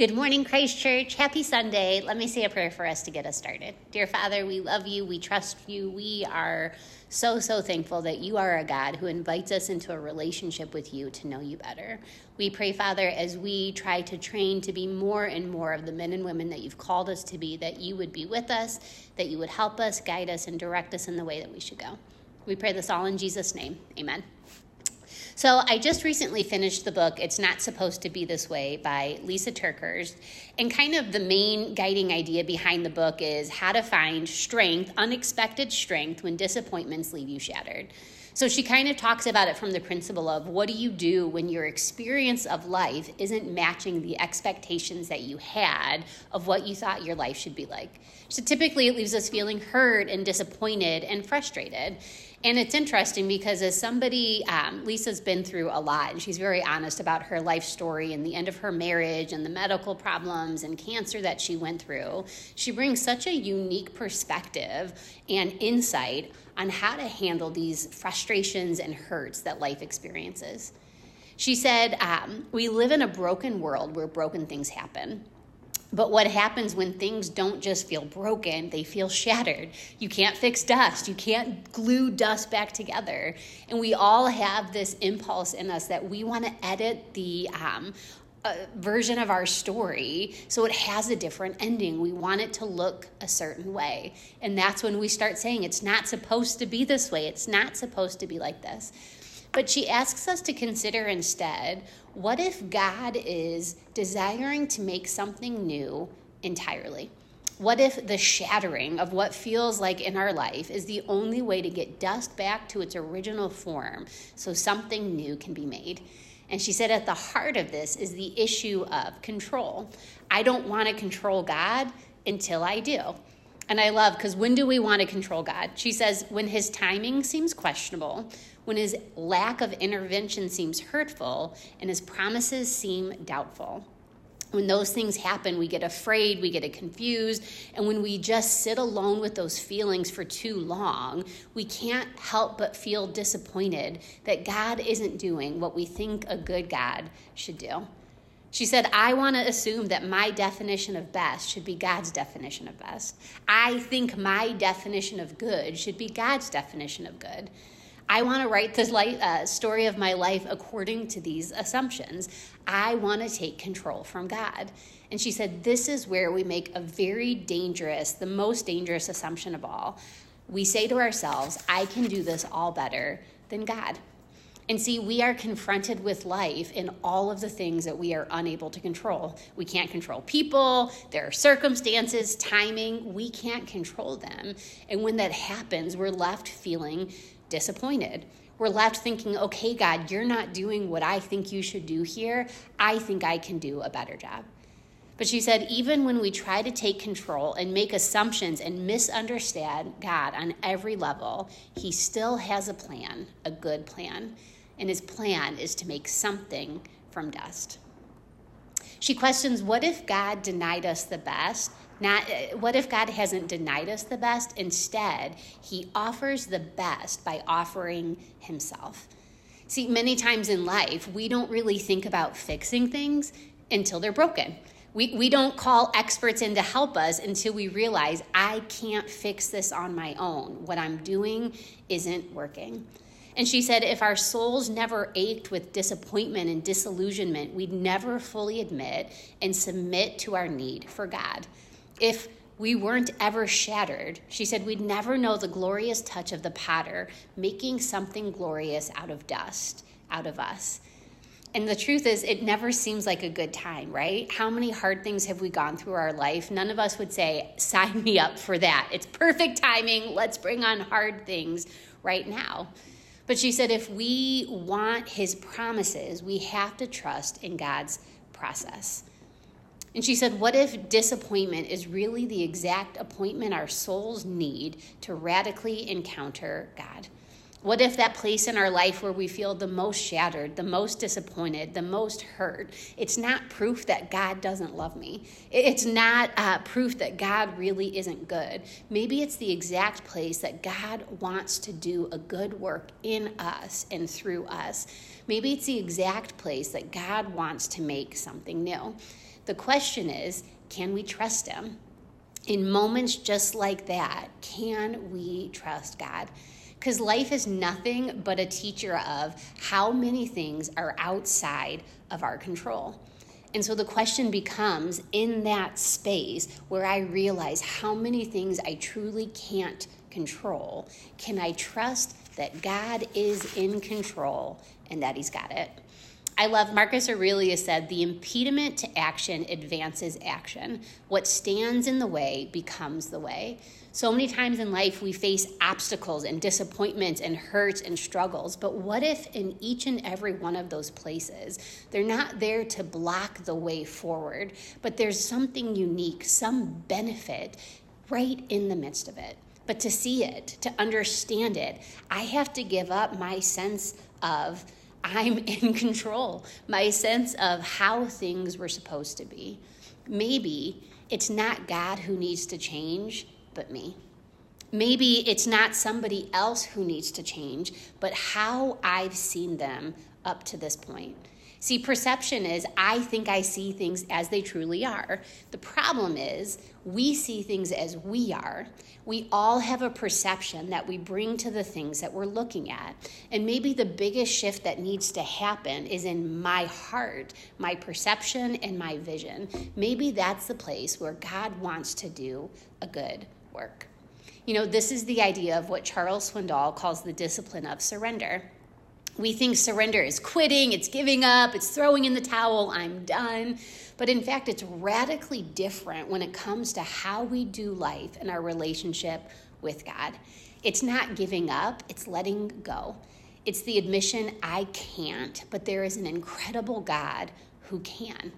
Good morning, Christ Church. Happy Sunday. Let me say a prayer for us to get us started. Dear Father, we love you. We trust you. We are so, so thankful that you are a God who invites us into a relationship with you to know you better. We pray, Father, as we try to train to be more and more of the men and women that you've called us to be, that you would be with us, that you would help us, guide us, and direct us in the way that we should go. We pray this all in Jesus' name. Amen. So I just recently finished the book, It's Not Supposed to Be This Way by Lysa TerKeurst. And kind of the main guiding idea behind the book is how to find strength, unexpected strength, when disappointments leave you shattered. So she kind of talks about it from the principle of what do you do when your experience of life isn't matching the expectations that you had of what you thought your life should be like. So typically it leaves us feeling hurt and disappointed and frustrated. And it's interesting because as somebody, um, Lysa's been through a lot, and she's very honest about her life story and the end of her marriage and the medical problems and cancer that she went through. She brings such a unique perspective and insight on how to handle these frustrations and hurts that life experiences. She said, um, We live in a broken world where broken things happen. But what happens when things don't just feel broken, they feel shattered. You can't fix dust. You can't glue dust back together. And we all have this impulse in us that we want to edit the um, uh, version of our story so it has a different ending. We want it to look a certain way. And that's when we start saying it's not supposed to be this way, it's not supposed to be like this. But she asks us to consider instead what if God is desiring to make something new entirely? What if the shattering of what feels like in our life is the only way to get dust back to its original form so something new can be made? And she said, at the heart of this is the issue of control. I don't want to control God until I do. And I love because when do we want to control God? She says, when his timing seems questionable, when his lack of intervention seems hurtful, and his promises seem doubtful. When those things happen, we get afraid, we get confused, and when we just sit alone with those feelings for too long, we can't help but feel disappointed that God isn't doing what we think a good God should do. She said, I want to assume that my definition of best should be God's definition of best. I think my definition of good should be God's definition of good. I want to write the uh, story of my life according to these assumptions. I want to take control from God. And she said, This is where we make a very dangerous, the most dangerous assumption of all. We say to ourselves, I can do this all better than God. And see, we are confronted with life in all of the things that we are unable to control. We can't control people, there are circumstances, timing, we can't control them. And when that happens, we're left feeling disappointed. We're left thinking, okay, God, you're not doing what I think you should do here. I think I can do a better job. But she said, even when we try to take control and make assumptions and misunderstand God on every level, He still has a plan, a good plan and his plan is to make something from dust. She questions what if God denied us the best? Not uh, what if God hasn't denied us the best? Instead, he offers the best by offering himself. See, many times in life, we don't really think about fixing things until they're broken. We, we don't call experts in to help us until we realize I can't fix this on my own. What I'm doing isn't working. And she said, if our souls never ached with disappointment and disillusionment, we'd never fully admit and submit to our need for God. If we weren't ever shattered, she said, we'd never know the glorious touch of the potter making something glorious out of dust, out of us. And the truth is, it never seems like a good time, right? How many hard things have we gone through our life? None of us would say, sign me up for that. It's perfect timing. Let's bring on hard things right now. But she said if we want his promises, we have to trust in God's process. And she said, What if disappointment is really the exact appointment our souls need to radically encounter God? What if that place in our life where we feel the most shattered, the most disappointed, the most hurt, it's not proof that God doesn't love me? It's not uh, proof that God really isn't good. Maybe it's the exact place that God wants to do a good work in us and through us. Maybe it's the exact place that God wants to make something new. The question is can we trust Him? In moments just like that, can we trust God? Because life is nothing but a teacher of how many things are outside of our control. And so the question becomes in that space where I realize how many things I truly can't control, can I trust that God is in control and that He's got it? I love Marcus Aurelius said, the impediment to action advances action. What stands in the way becomes the way. So many times in life we face obstacles and disappointments and hurts and struggles. But what if in each and every one of those places, they're not there to block the way forward, but there's something unique, some benefit right in the midst of it? But to see it, to understand it, I have to give up my sense of I'm in control, my sense of how things were supposed to be. Maybe it's not God who needs to change, but me. Maybe it's not somebody else who needs to change, but how I've seen them up to this point. See, perception is I think I see things as they truly are. The problem is we see things as we are. We all have a perception that we bring to the things that we're looking at. And maybe the biggest shift that needs to happen is in my heart, my perception, and my vision. Maybe that's the place where God wants to do a good work. You know, this is the idea of what Charles Swindoll calls the discipline of surrender. We think surrender is quitting, it's giving up, it's throwing in the towel, I'm done. But in fact, it's radically different when it comes to how we do life and our relationship with God. It's not giving up, it's letting go. It's the admission, I can't, but there is an incredible God who can.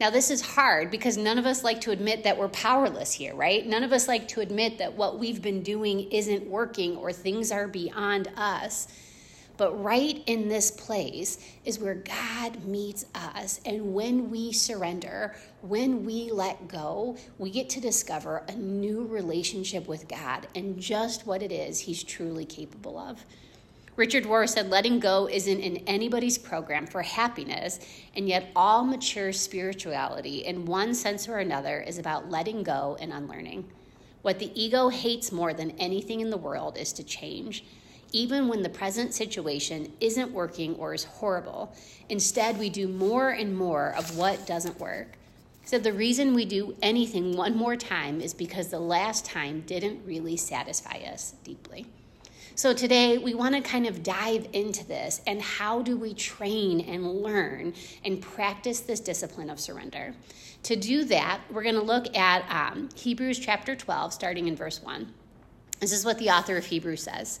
Now, this is hard because none of us like to admit that we're powerless here, right? None of us like to admit that what we've been doing isn't working or things are beyond us. But right in this place is where God meets us. And when we surrender, when we let go, we get to discover a new relationship with God and just what it is He's truly capable of. Richard Rohr said, letting go isn't in anybody's program for happiness, and yet all mature spirituality, in one sense or another, is about letting go and unlearning. What the ego hates more than anything in the world is to change even when the present situation isn't working or is horrible. Instead, we do more and more of what doesn't work. So, the reason we do anything one more time is because the last time didn't really satisfy us deeply. So, today we want to kind of dive into this and how do we train and learn and practice this discipline of surrender. To do that, we're going to look at um, Hebrews chapter 12, starting in verse 1. This is what the author of Hebrews says.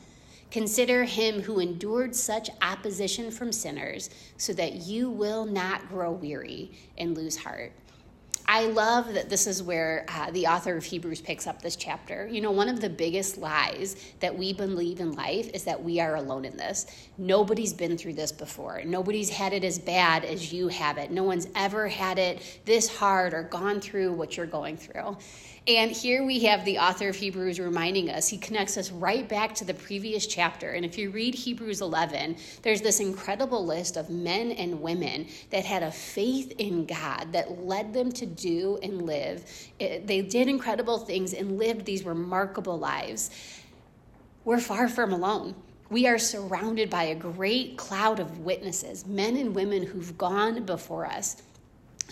Consider him who endured such opposition from sinners, so that you will not grow weary and lose heart. I love that this is where uh, the author of Hebrews picks up this chapter. You know, one of the biggest lies that we believe in life is that we are alone in this. Nobody's been through this before. Nobody's had it as bad as you have it. No one's ever had it this hard or gone through what you're going through. And here we have the author of Hebrews reminding us, he connects us right back to the previous chapter. And if you read Hebrews 11, there's this incredible list of men and women that had a faith in God that led them to do and live. They did incredible things and lived these remarkable lives. We're far from alone. We are surrounded by a great cloud of witnesses, men and women who've gone before us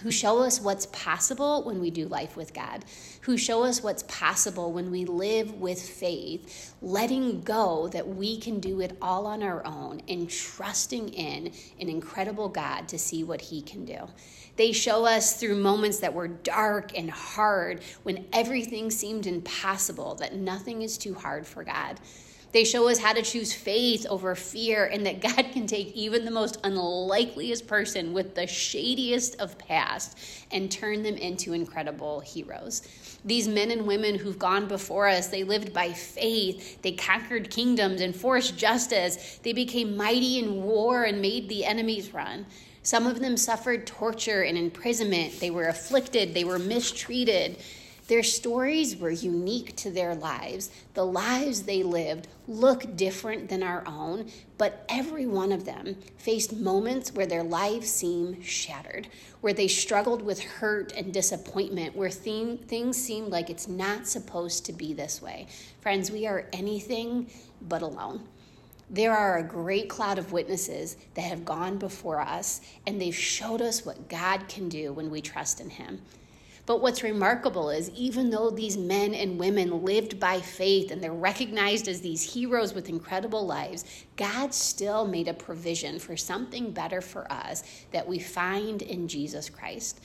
who show us what's possible when we do life with God, who show us what's possible when we live with faith, letting go that we can do it all on our own and trusting in an incredible God to see what He can do. They show us through moments that were dark and hard when everything seemed impossible, that nothing is too hard for God. They show us how to choose faith over fear and that God can take even the most unlikeliest person with the shadiest of past and turn them into incredible heroes. These men and women who've gone before us, they lived by faith. They conquered kingdoms, enforced justice. They became mighty in war and made the enemies run. Some of them suffered torture and imprisonment. They were afflicted. They were mistreated. Their stories were unique to their lives. The lives they lived look different than our own, but every one of them faced moments where their lives seemed shattered, where they struggled with hurt and disappointment, where things seemed like it's not supposed to be this way. Friends, we are anything but alone. There are a great cloud of witnesses that have gone before us, and they've showed us what God can do when we trust in Him. But what's remarkable is even though these men and women lived by faith and they're recognized as these heroes with incredible lives, God still made a provision for something better for us that we find in Jesus Christ.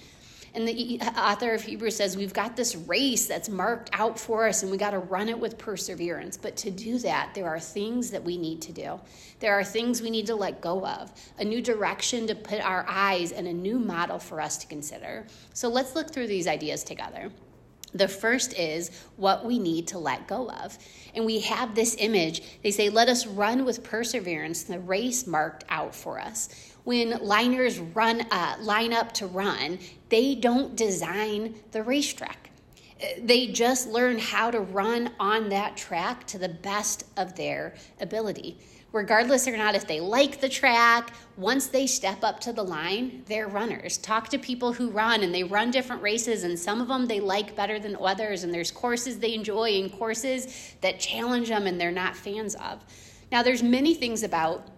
And the author of Hebrews says we've got this race that's marked out for us and we got to run it with perseverance. But to do that, there are things that we need to do. There are things we need to let go of, a new direction to put our eyes and a new model for us to consider. So let's look through these ideas together. The first is what we need to let go of. And we have this image. They say, Let us run with perseverance the race marked out for us. When liners run uh, line up to run, they don't design the racetrack. They just learn how to run on that track to the best of their ability regardless or not if they like the track, once they step up to the line, they're runners. Talk to people who run and they run different races, and some of them they like better than others, and there's courses they enjoy and courses that challenge them and they're not fans of. Now, there's many things about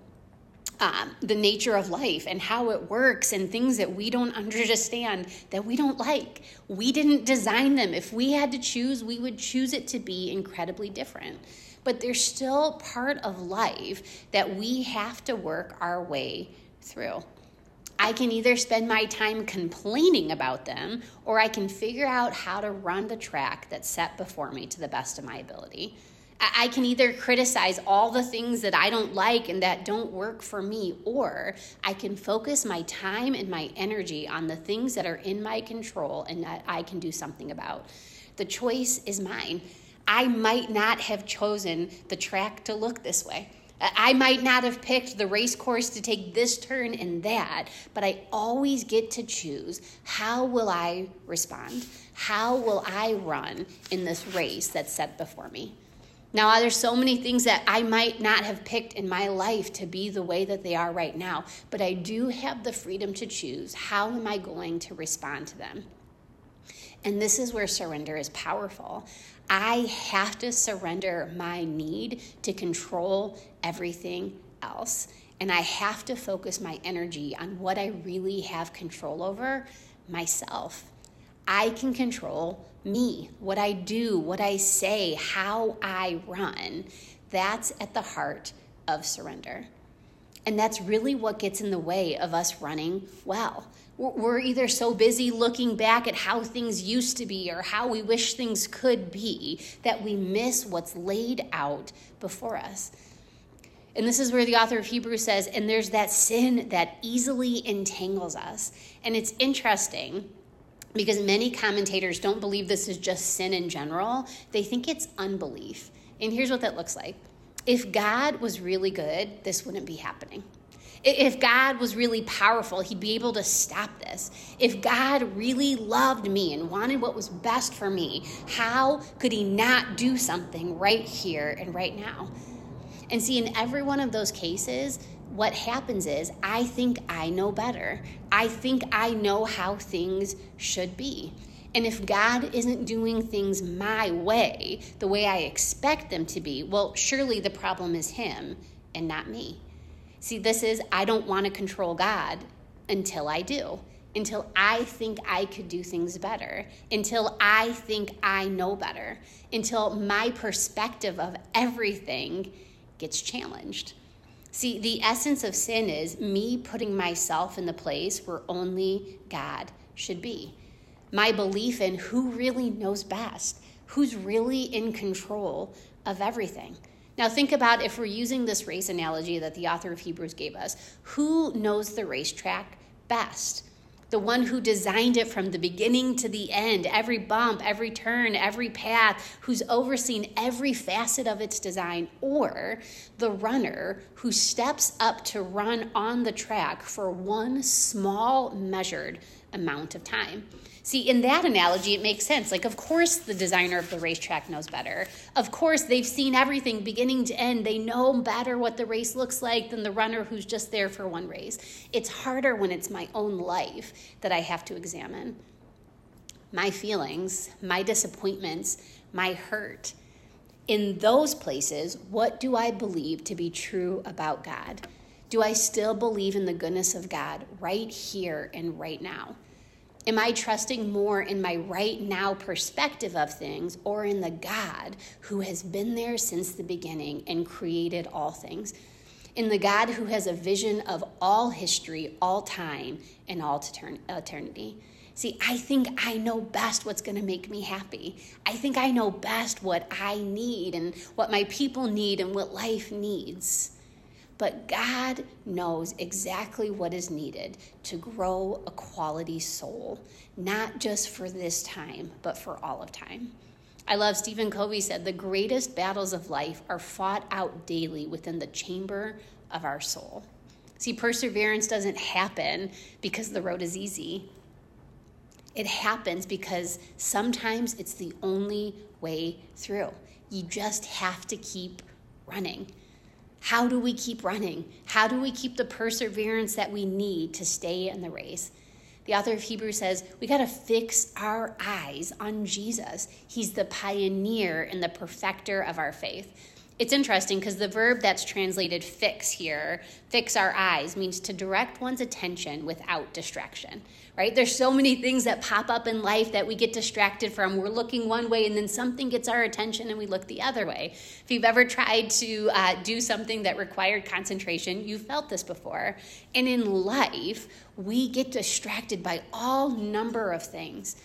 um, the nature of life and how it works and things that we don't understand that we don't like. We didn't design them. If we had to choose, we would choose it to be incredibly different but they're still part of life that we have to work our way through. I can either spend my time complaining about them or I can figure out how to run the track that's set before me to the best of my ability. I can either criticize all the things that I don't like and that don't work for me, or I can focus my time and my energy on the things that are in my control and that I can do something about. The choice is mine. I might not have chosen the track to look this way. I might not have picked the race course to take this turn and that, but I always get to choose how will I respond? How will I run in this race that's set before me? Now, there's so many things that I might not have picked in my life to be the way that they are right now, but I do have the freedom to choose how am I going to respond to them. And this is where surrender is powerful. I have to surrender my need to control everything else. And I have to focus my energy on what I really have control over myself. I can control me, what I do, what I say, how I run. That's at the heart of surrender. And that's really what gets in the way of us running well. We're either so busy looking back at how things used to be or how we wish things could be that we miss what's laid out before us. And this is where the author of Hebrews says, and there's that sin that easily entangles us. And it's interesting because many commentators don't believe this is just sin in general, they think it's unbelief. And here's what that looks like if God was really good, this wouldn't be happening. If God was really powerful, He'd be able to stop this. If God really loved me and wanted what was best for me, how could He not do something right here and right now? And see, in every one of those cases, what happens is I think I know better. I think I know how things should be. And if God isn't doing things my way, the way I expect them to be, well, surely the problem is Him and not me. See, this is, I don't want to control God until I do, until I think I could do things better, until I think I know better, until my perspective of everything gets challenged. See, the essence of sin is me putting myself in the place where only God should be. My belief in who really knows best, who's really in control of everything. Now, think about if we're using this race analogy that the author of Hebrews gave us, who knows the racetrack best? The one who designed it from the beginning to the end, every bump, every turn, every path, who's overseen every facet of its design, or the runner who steps up to run on the track for one small measured amount of time. See, in that analogy, it makes sense. Like, of course, the designer of the racetrack knows better. Of course, they've seen everything beginning to end. They know better what the race looks like than the runner who's just there for one race. It's harder when it's my own life that I have to examine. My feelings, my disappointments, my hurt. In those places, what do I believe to be true about God? Do I still believe in the goodness of God right here and right now? Am I trusting more in my right now perspective of things or in the God who has been there since the beginning and created all things? In the God who has a vision of all history, all time, and all eternity. See, I think I know best what's going to make me happy. I think I know best what I need and what my people need and what life needs. But God knows exactly what is needed to grow a quality soul, not just for this time, but for all of time. I love Stephen Covey said the greatest battles of life are fought out daily within the chamber of our soul. See, perseverance doesn't happen because the road is easy. It happens because sometimes it's the only way through. You just have to keep running. How do we keep running? How do we keep the perseverance that we need to stay in the race? The author of Hebrews says we got to fix our eyes on Jesus. He's the pioneer and the perfecter of our faith. It's interesting because the verb that's translated fix here, fix our eyes, means to direct one's attention without distraction, right? There's so many things that pop up in life that we get distracted from. We're looking one way and then something gets our attention and we look the other way. If you've ever tried to uh, do something that required concentration, you've felt this before. And in life, we get distracted by all number of things.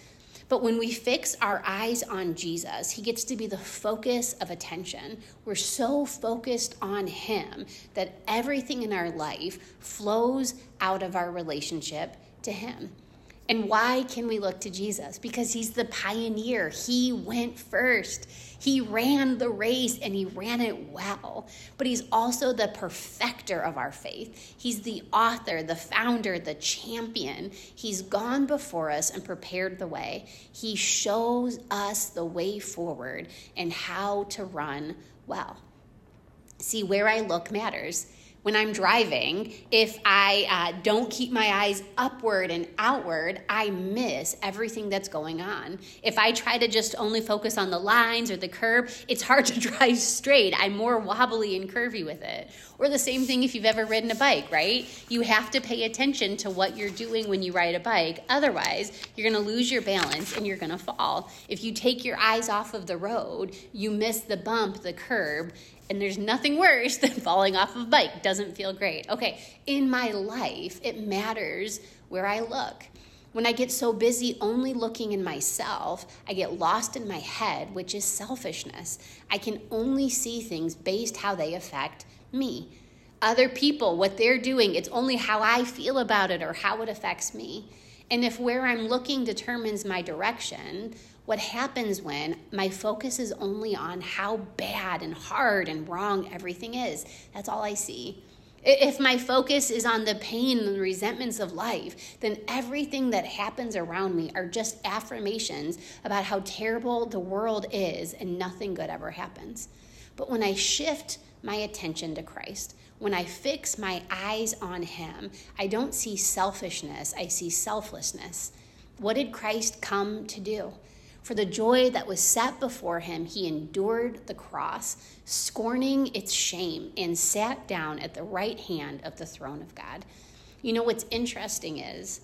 But when we fix our eyes on Jesus, he gets to be the focus of attention. We're so focused on him that everything in our life flows out of our relationship to him. And why can we look to Jesus? Because he's the pioneer. He went first. He ran the race and he ran it well. But he's also the perfecter of our faith. He's the author, the founder, the champion. He's gone before us and prepared the way. He shows us the way forward and how to run well. See, where I look matters when I'm driving, if I uh, don't keep my eyes upward and outward, I miss everything that's going on. If I try to just only focus on the lines or the curb, it's hard to drive straight. I'm more wobbly and curvy with it. Or the same thing if you've ever ridden a bike, right? You have to pay attention to what you're doing when you ride a bike. Otherwise, you're going to lose your balance and you're going to fall. If you take your eyes off of the road, you miss the bump, the curb, and there's nothing worse than falling off of a bike. Doesn't feel great. Okay, in my life, it matters where I look. When I get so busy only looking in myself, I get lost in my head, which is selfishness. I can only see things based how they affect me. Other people, what they're doing, it's only how I feel about it or how it affects me. And if where I'm looking determines my direction, what happens when my focus is only on how bad and hard and wrong everything is. That's all I see. If my focus is on the pain and resentments of life, then everything that happens around me are just affirmations about how terrible the world is and nothing good ever happens. But when I shift my attention to Christ, when I fix my eyes on Him, I don't see selfishness, I see selflessness. What did Christ come to do? For the joy that was set before him, he endured the cross, scorning its shame, and sat down at the right hand of the throne of God. You know what's interesting is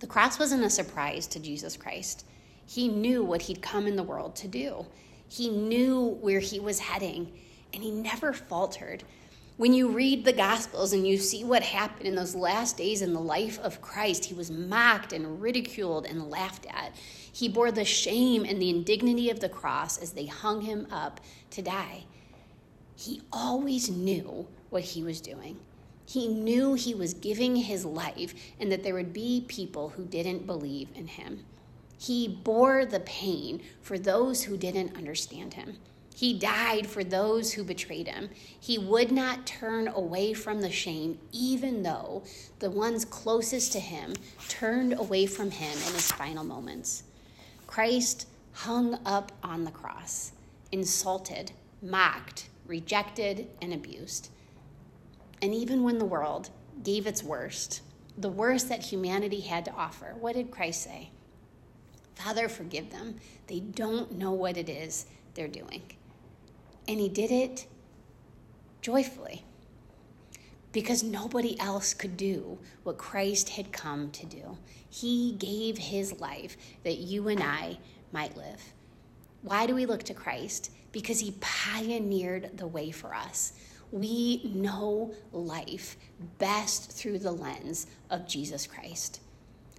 the cross wasn't a surprise to Jesus Christ. He knew what he'd come in the world to do, he knew where he was heading, and he never faltered. When you read the Gospels and you see what happened in those last days in the life of Christ, he was mocked and ridiculed and laughed at. He bore the shame and the indignity of the cross as they hung him up to die. he always knew what he was doing. He knew he was giving his life and that there would be people who didn't believe in him. He bore the pain for those who didn't understand him. He died for those who betrayed him. He would not turn away from the shame, even though the ones closest to him turned away from him in his final moments. Christ hung up on the cross, insulted, mocked, rejected, and abused. And even when the world gave its worst, the worst that humanity had to offer, what did Christ say? Father, forgive them. They don't know what it is they're doing. And he did it joyfully because nobody else could do what Christ had come to do. He gave his life that you and I might live. Why do we look to Christ? Because he pioneered the way for us. We know life best through the lens of Jesus Christ.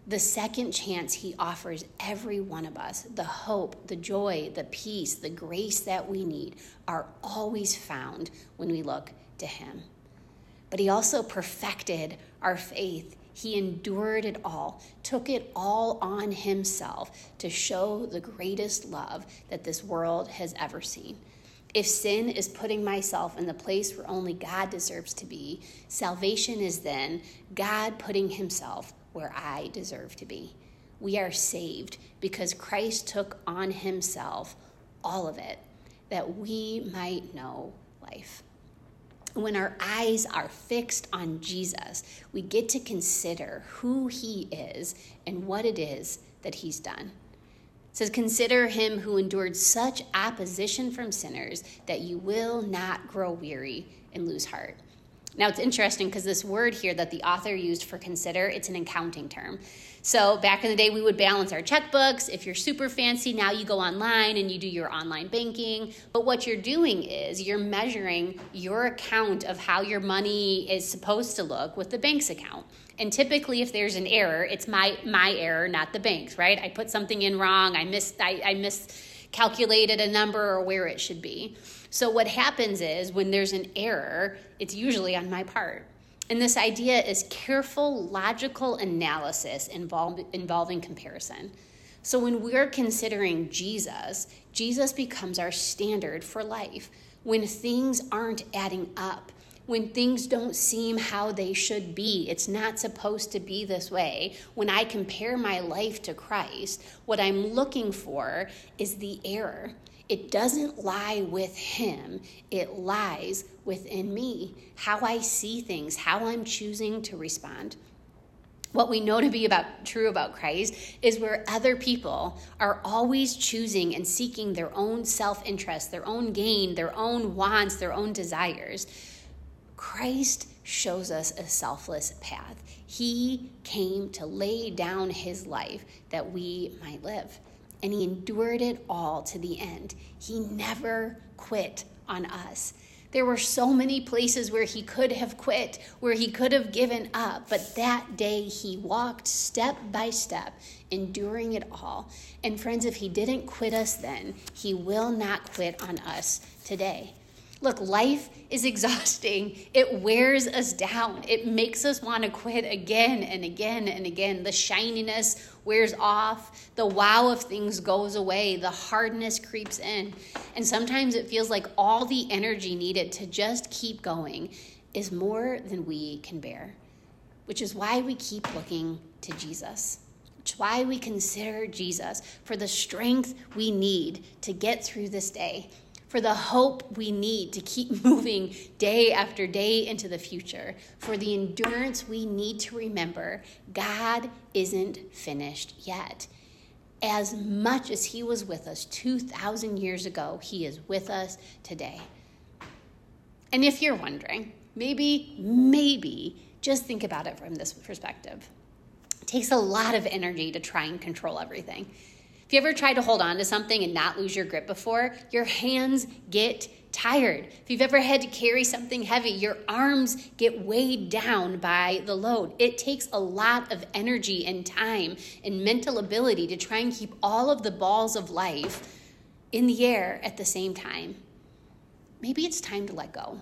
The second chance he offers every one of us, the hope, the joy, the peace, the grace that we need, are always found when we look to him. But he also perfected our faith he endured it all, took it all on himself to show the greatest love that this world has ever seen. If sin is putting myself in the place where only God deserves to be, salvation is then God putting himself where I deserve to be. We are saved because Christ took on himself all of it that we might know life when our eyes are fixed on Jesus, we get to consider who he is and what it is that he's done. It says, Consider him who endured such opposition from sinners that you will not grow weary and lose heart. Now it's interesting because this word here that the author used for consider, it's an accounting term. So back in the day, we would balance our checkbooks. If you're super fancy, now you go online and you do your online banking. But what you're doing is you're measuring your account of how your money is supposed to look with the bank's account. And typically, if there's an error, it's my my error, not the bank's. Right? I put something in wrong. I missed. I, I miscalculated a number or where it should be. So what happens is when there's an error, it's usually on my part. And this idea is careful, logical analysis involving comparison. So when we're considering Jesus, Jesus becomes our standard for life. When things aren't adding up, when things don't seem how they should be, it's not supposed to be this way. When I compare my life to Christ, what I'm looking for is the error. It doesn't lie with him, it lies within me. How I see things, how I'm choosing to respond. What we know to be about true about Christ is where other people are always choosing and seeking their own self-interest, their own gain, their own wants, their own desires. Christ shows us a selfless path. He came to lay down his life that we might live and he endured it all to the end. He never quit on us. There were so many places where he could have quit, where he could have given up, but that day he walked step by step, enduring it all. And friends, if he didn't quit us then, he will not quit on us today. Look, life is exhausting. It wears us down. It makes us want to quit again and again and again. The shininess wears off. The wow of things goes away. The hardness creeps in. And sometimes it feels like all the energy needed to just keep going is more than we can bear, which is why we keep looking to Jesus. Is why we consider Jesus for the strength we need to get through this day for the hope we need to keep moving day after day into the future, for the endurance we need to remember God isn't finished yet. As much as He was with us 2,000 years ago, He is with us today. And if you're wondering, maybe, maybe, just think about it from this perspective. It takes a lot of energy to try and control everything. If you ever tried to hold on to something and not lose your grip before, your hands get tired. If you've ever had to carry something heavy, your arms get weighed down by the load. It takes a lot of energy and time and mental ability to try and keep all of the balls of life in the air at the same time. maybe it's time to let go.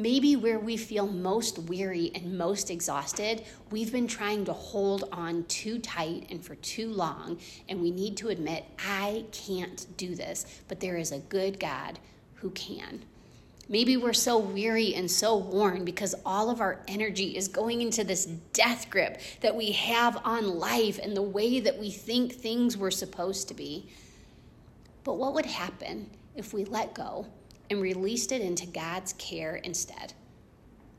Maybe where we feel most weary and most exhausted, we've been trying to hold on too tight and for too long, and we need to admit, I can't do this, but there is a good God who can. Maybe we're so weary and so worn because all of our energy is going into this death grip that we have on life and the way that we think things were supposed to be. But what would happen if we let go and released it into God's care instead?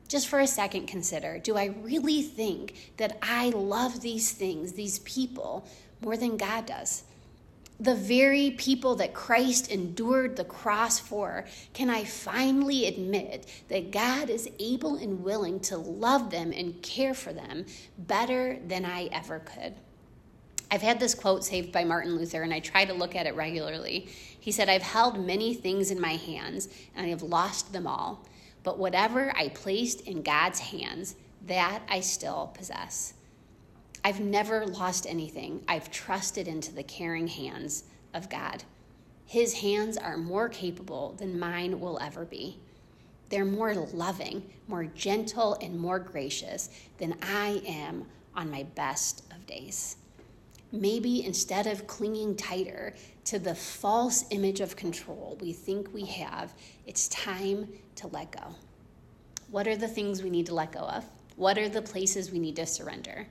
Just for a second, consider do I really think that I love these things, these people, more than God does? the very people that Christ endured the cross for, can I finally admit that God is able and willing to love them and care for them better than I ever could? I've had this quote saved by Martin Luther, and I try to look at it regularly. He said, I've held many things in my hands, and I have lost them all. But whatever I placed in God's hands, that I still possess. I've never lost anything. I've trusted into the caring hands of God. His hands are more capable than mine will ever be. They're more loving, more gentle, and more gracious than I am on my best of days. Maybe instead of clinging tighter to the false image of control we think we have, it's time to let go. What are the things we need to let go of? What are the places we need to surrender?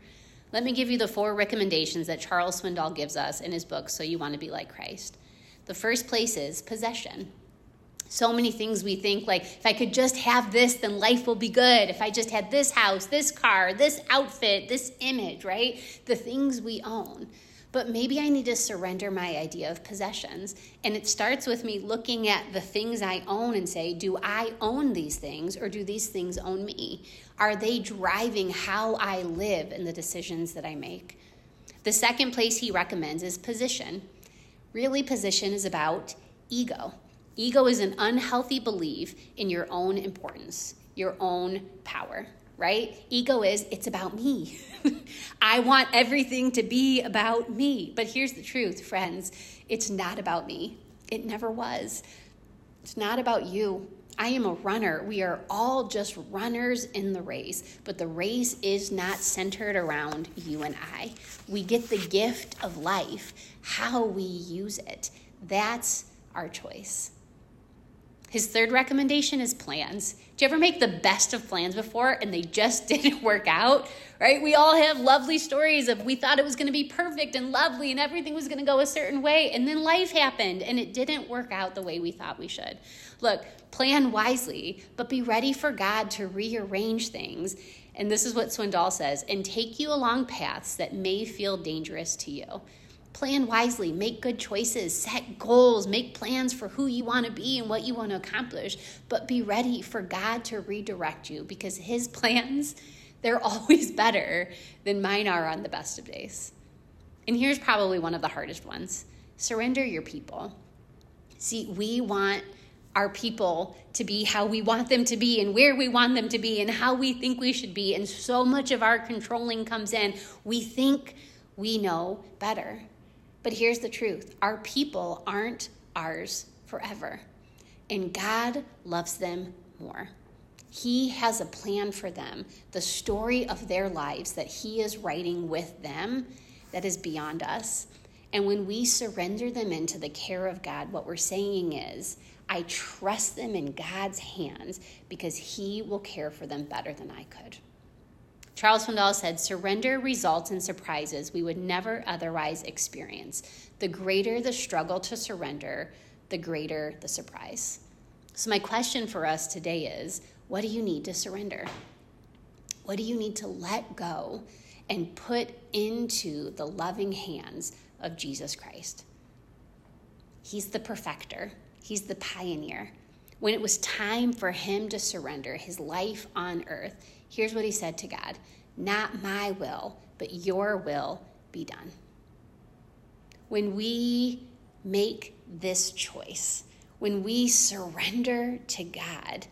Let me give you the four recommendations that Charles Swindoll gives us in his book, So You Want to Be Like Christ. The first place is possession. So many things we think like, if I could just have this, then life will be good. If I just had this house, this car, this outfit, this image, right? The things we own but maybe I need to surrender my idea of possessions. And it starts with me looking at the things I own and say, do I own these things or do these things own me? Are they driving how I live and the decisions that I make? The second place he recommends is position. Really, position is about ego. Ego is an unhealthy belief in your own importance, your own power right? Ego is, it's about me. I want everything to be about me. But here's the truth, friends it's not about me. It never was. It's not about you. I am a runner. We are all just runners in the race, but the race is not centered around you and I. We get the gift of life, how we use it. That's our choice. His third recommendation is plans. Do you ever make the best of plans before and they just didn't work out? Right? We all have lovely stories of we thought it was going to be perfect and lovely and everything was going to go a certain way and then life happened and it didn't work out the way we thought we should. Look, plan wisely, but be ready for God to rearrange things. And this is what Swindoll says, and take you along paths that may feel dangerous to you. Plan wisely, make good choices, set goals, make plans for who you want to be and what you want to accomplish, but be ready for God to redirect you because His plans, they're always better than mine are on the best of days. And here's probably one of the hardest ones surrender your people. See, we want our people to be how we want them to be and where we want them to be and how we think we should be. And so much of our controlling comes in. We think we know better. But here's the truth our people aren't ours forever, and God loves them more. He has a plan for them, the story of their lives that He is writing with them that is beyond us. And when we surrender them into the care of God, what we're saying is, I trust them in God's hands because He will care for them better than I could. Charles Swindoll said, Surrender results in surprises we would never otherwise experience. The greater the struggle to surrender, the greater the surprise. So, my question for us today is what do you need to surrender? What do you need to let go and put into the loving hands of Jesus Christ? He's the perfecter, He's the pioneer. When it was time for him to surrender his life on earth, here's what he said to God Not my will, but your will be done. When we make this choice, when we surrender to God,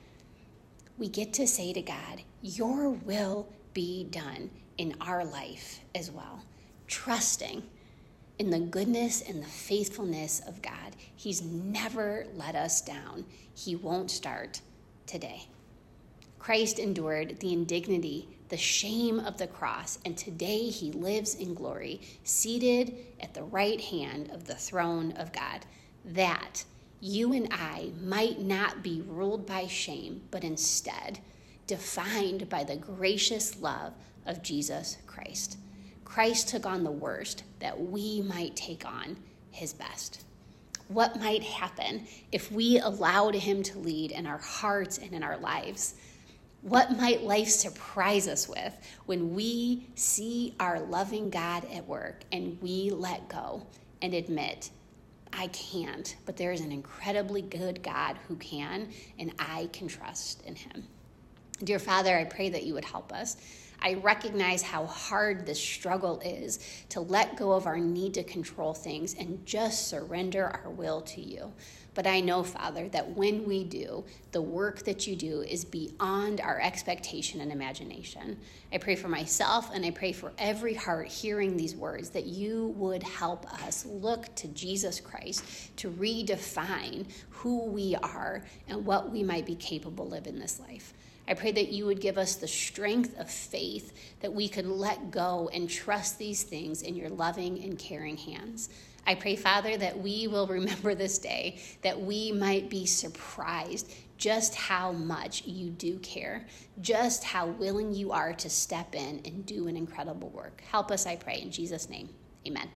we get to say to God, Your will be done in our life as well. Trusting in the goodness and the faithfulness of God. He's never let us down. He won't start today. Christ endured the indignity, the shame of the cross, and today he lives in glory, seated at the right hand of the throne of God. That you and I might not be ruled by shame, but instead defined by the gracious love of Jesus Christ. Christ took on the worst that we might take on his best. What might happen if we allowed him to lead in our hearts and in our lives? What might life surprise us with when we see our loving God at work and we let go and admit, I can't, but there is an incredibly good God who can, and I can trust in him. Dear Father, I pray that you would help us. I recognize how hard this struggle is to let go of our need to control things and just surrender our will to you. But I know, Father, that when we do, the work that you do is beyond our expectation and imagination. I pray for myself and I pray for every heart hearing these words that you would help us look to Jesus Christ to redefine who we are and what we might be capable of in this life. I pray that you would give us the strength of faith that we could let go and trust these things in your loving and caring hands. I pray, Father, that we will remember this day, that we might be surprised just how much you do care, just how willing you are to step in and do an incredible work. Help us, I pray, in Jesus' name. Amen.